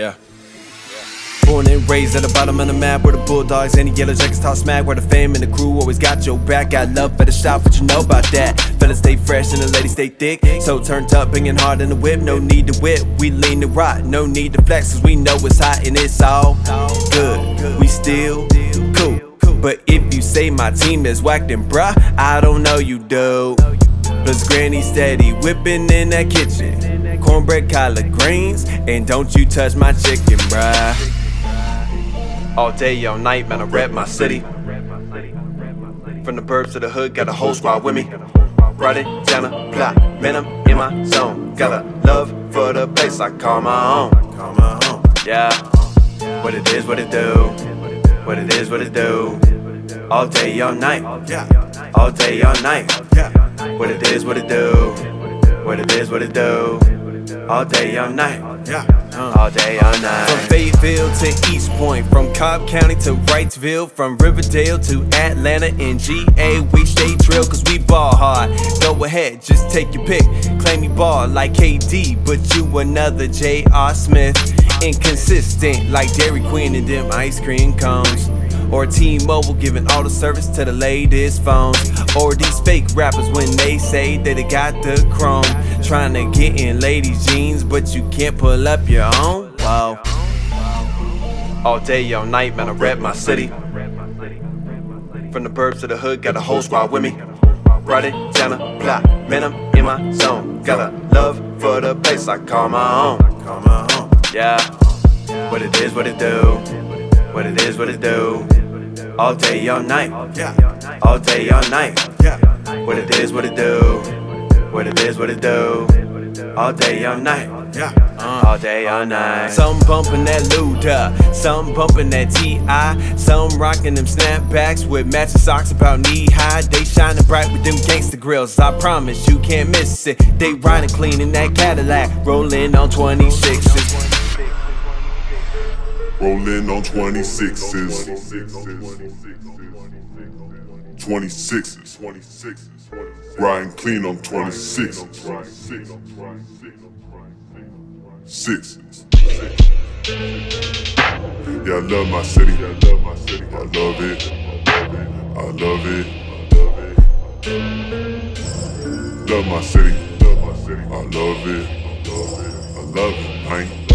Yeah. Born and raised at the bottom of the map where the Bulldogs and the Yellow Jackets talk smack. Where the fam and the crew always got your back. Got love for the shop, but you know about that. Fellas stay fresh and the ladies stay thick. So turned up, bringing hard in the whip. No need to whip, we lean to rock. No need to flex, cause we know it's hot and it's all good. We still cool. But if you say my team is whack, then bruh, I don't know you do. Plus Granny steady whipping in that kitchen. Cornbread, collard greens, and don't you touch my chicken, bruh. All day, all night, man, I rep my city. From the burbs to the hood, got a whole squad with me. Ride it down the block, man, I'm in my zone. Got a love for the place I call my own. Yeah, what it is, what it do. What it is, what it do. All day, all night. All day, all night. What it is, what it do. What it is, what it do. All day, all night. Yeah. Uh. All day, all night. From Fayetteville to East Point, from Cobb County to Wrightsville, from Riverdale to Atlanta and GA, we stay drill cause we ball hard. Go ahead, just take your pick. Claim you ball like KD, but you another J.R. Smith. Inconsistent like Dairy Queen and them ice cream cones. Or T-Mobile giving all the service to the latest phones. Or these fake rappers when they say that they got the chrome. Trying to get in ladies' jeans, but you can't pull up your own. Wow. All day, all night, man, I rep my city. From the burbs to the hood, got a whole squad with me. Ride it down the block, man, I'm in my zone. Got a love for the place I. Call my own. Yeah, what it is, what it do. What it is, what it do. All day, all night. Yeah. All day, all night. Yeah. What it is, what it do. What it is, what it do. All day, all night. Yeah. Uh, all day, all night. Some bumping that Luda, some bumping that T.I., some rocking them snapbacks with matching socks about knee high. They shining bright with them gangster grills. I promise you can't miss it. They riding clean in that Cadillac, rolling on 26s. Rolling on 26s. 26s. Riding clean on 26s. Sixes. Yeah, I love my city. I love my city. I love it. I love it. Love my city. Love my city. I love it. I love it, man.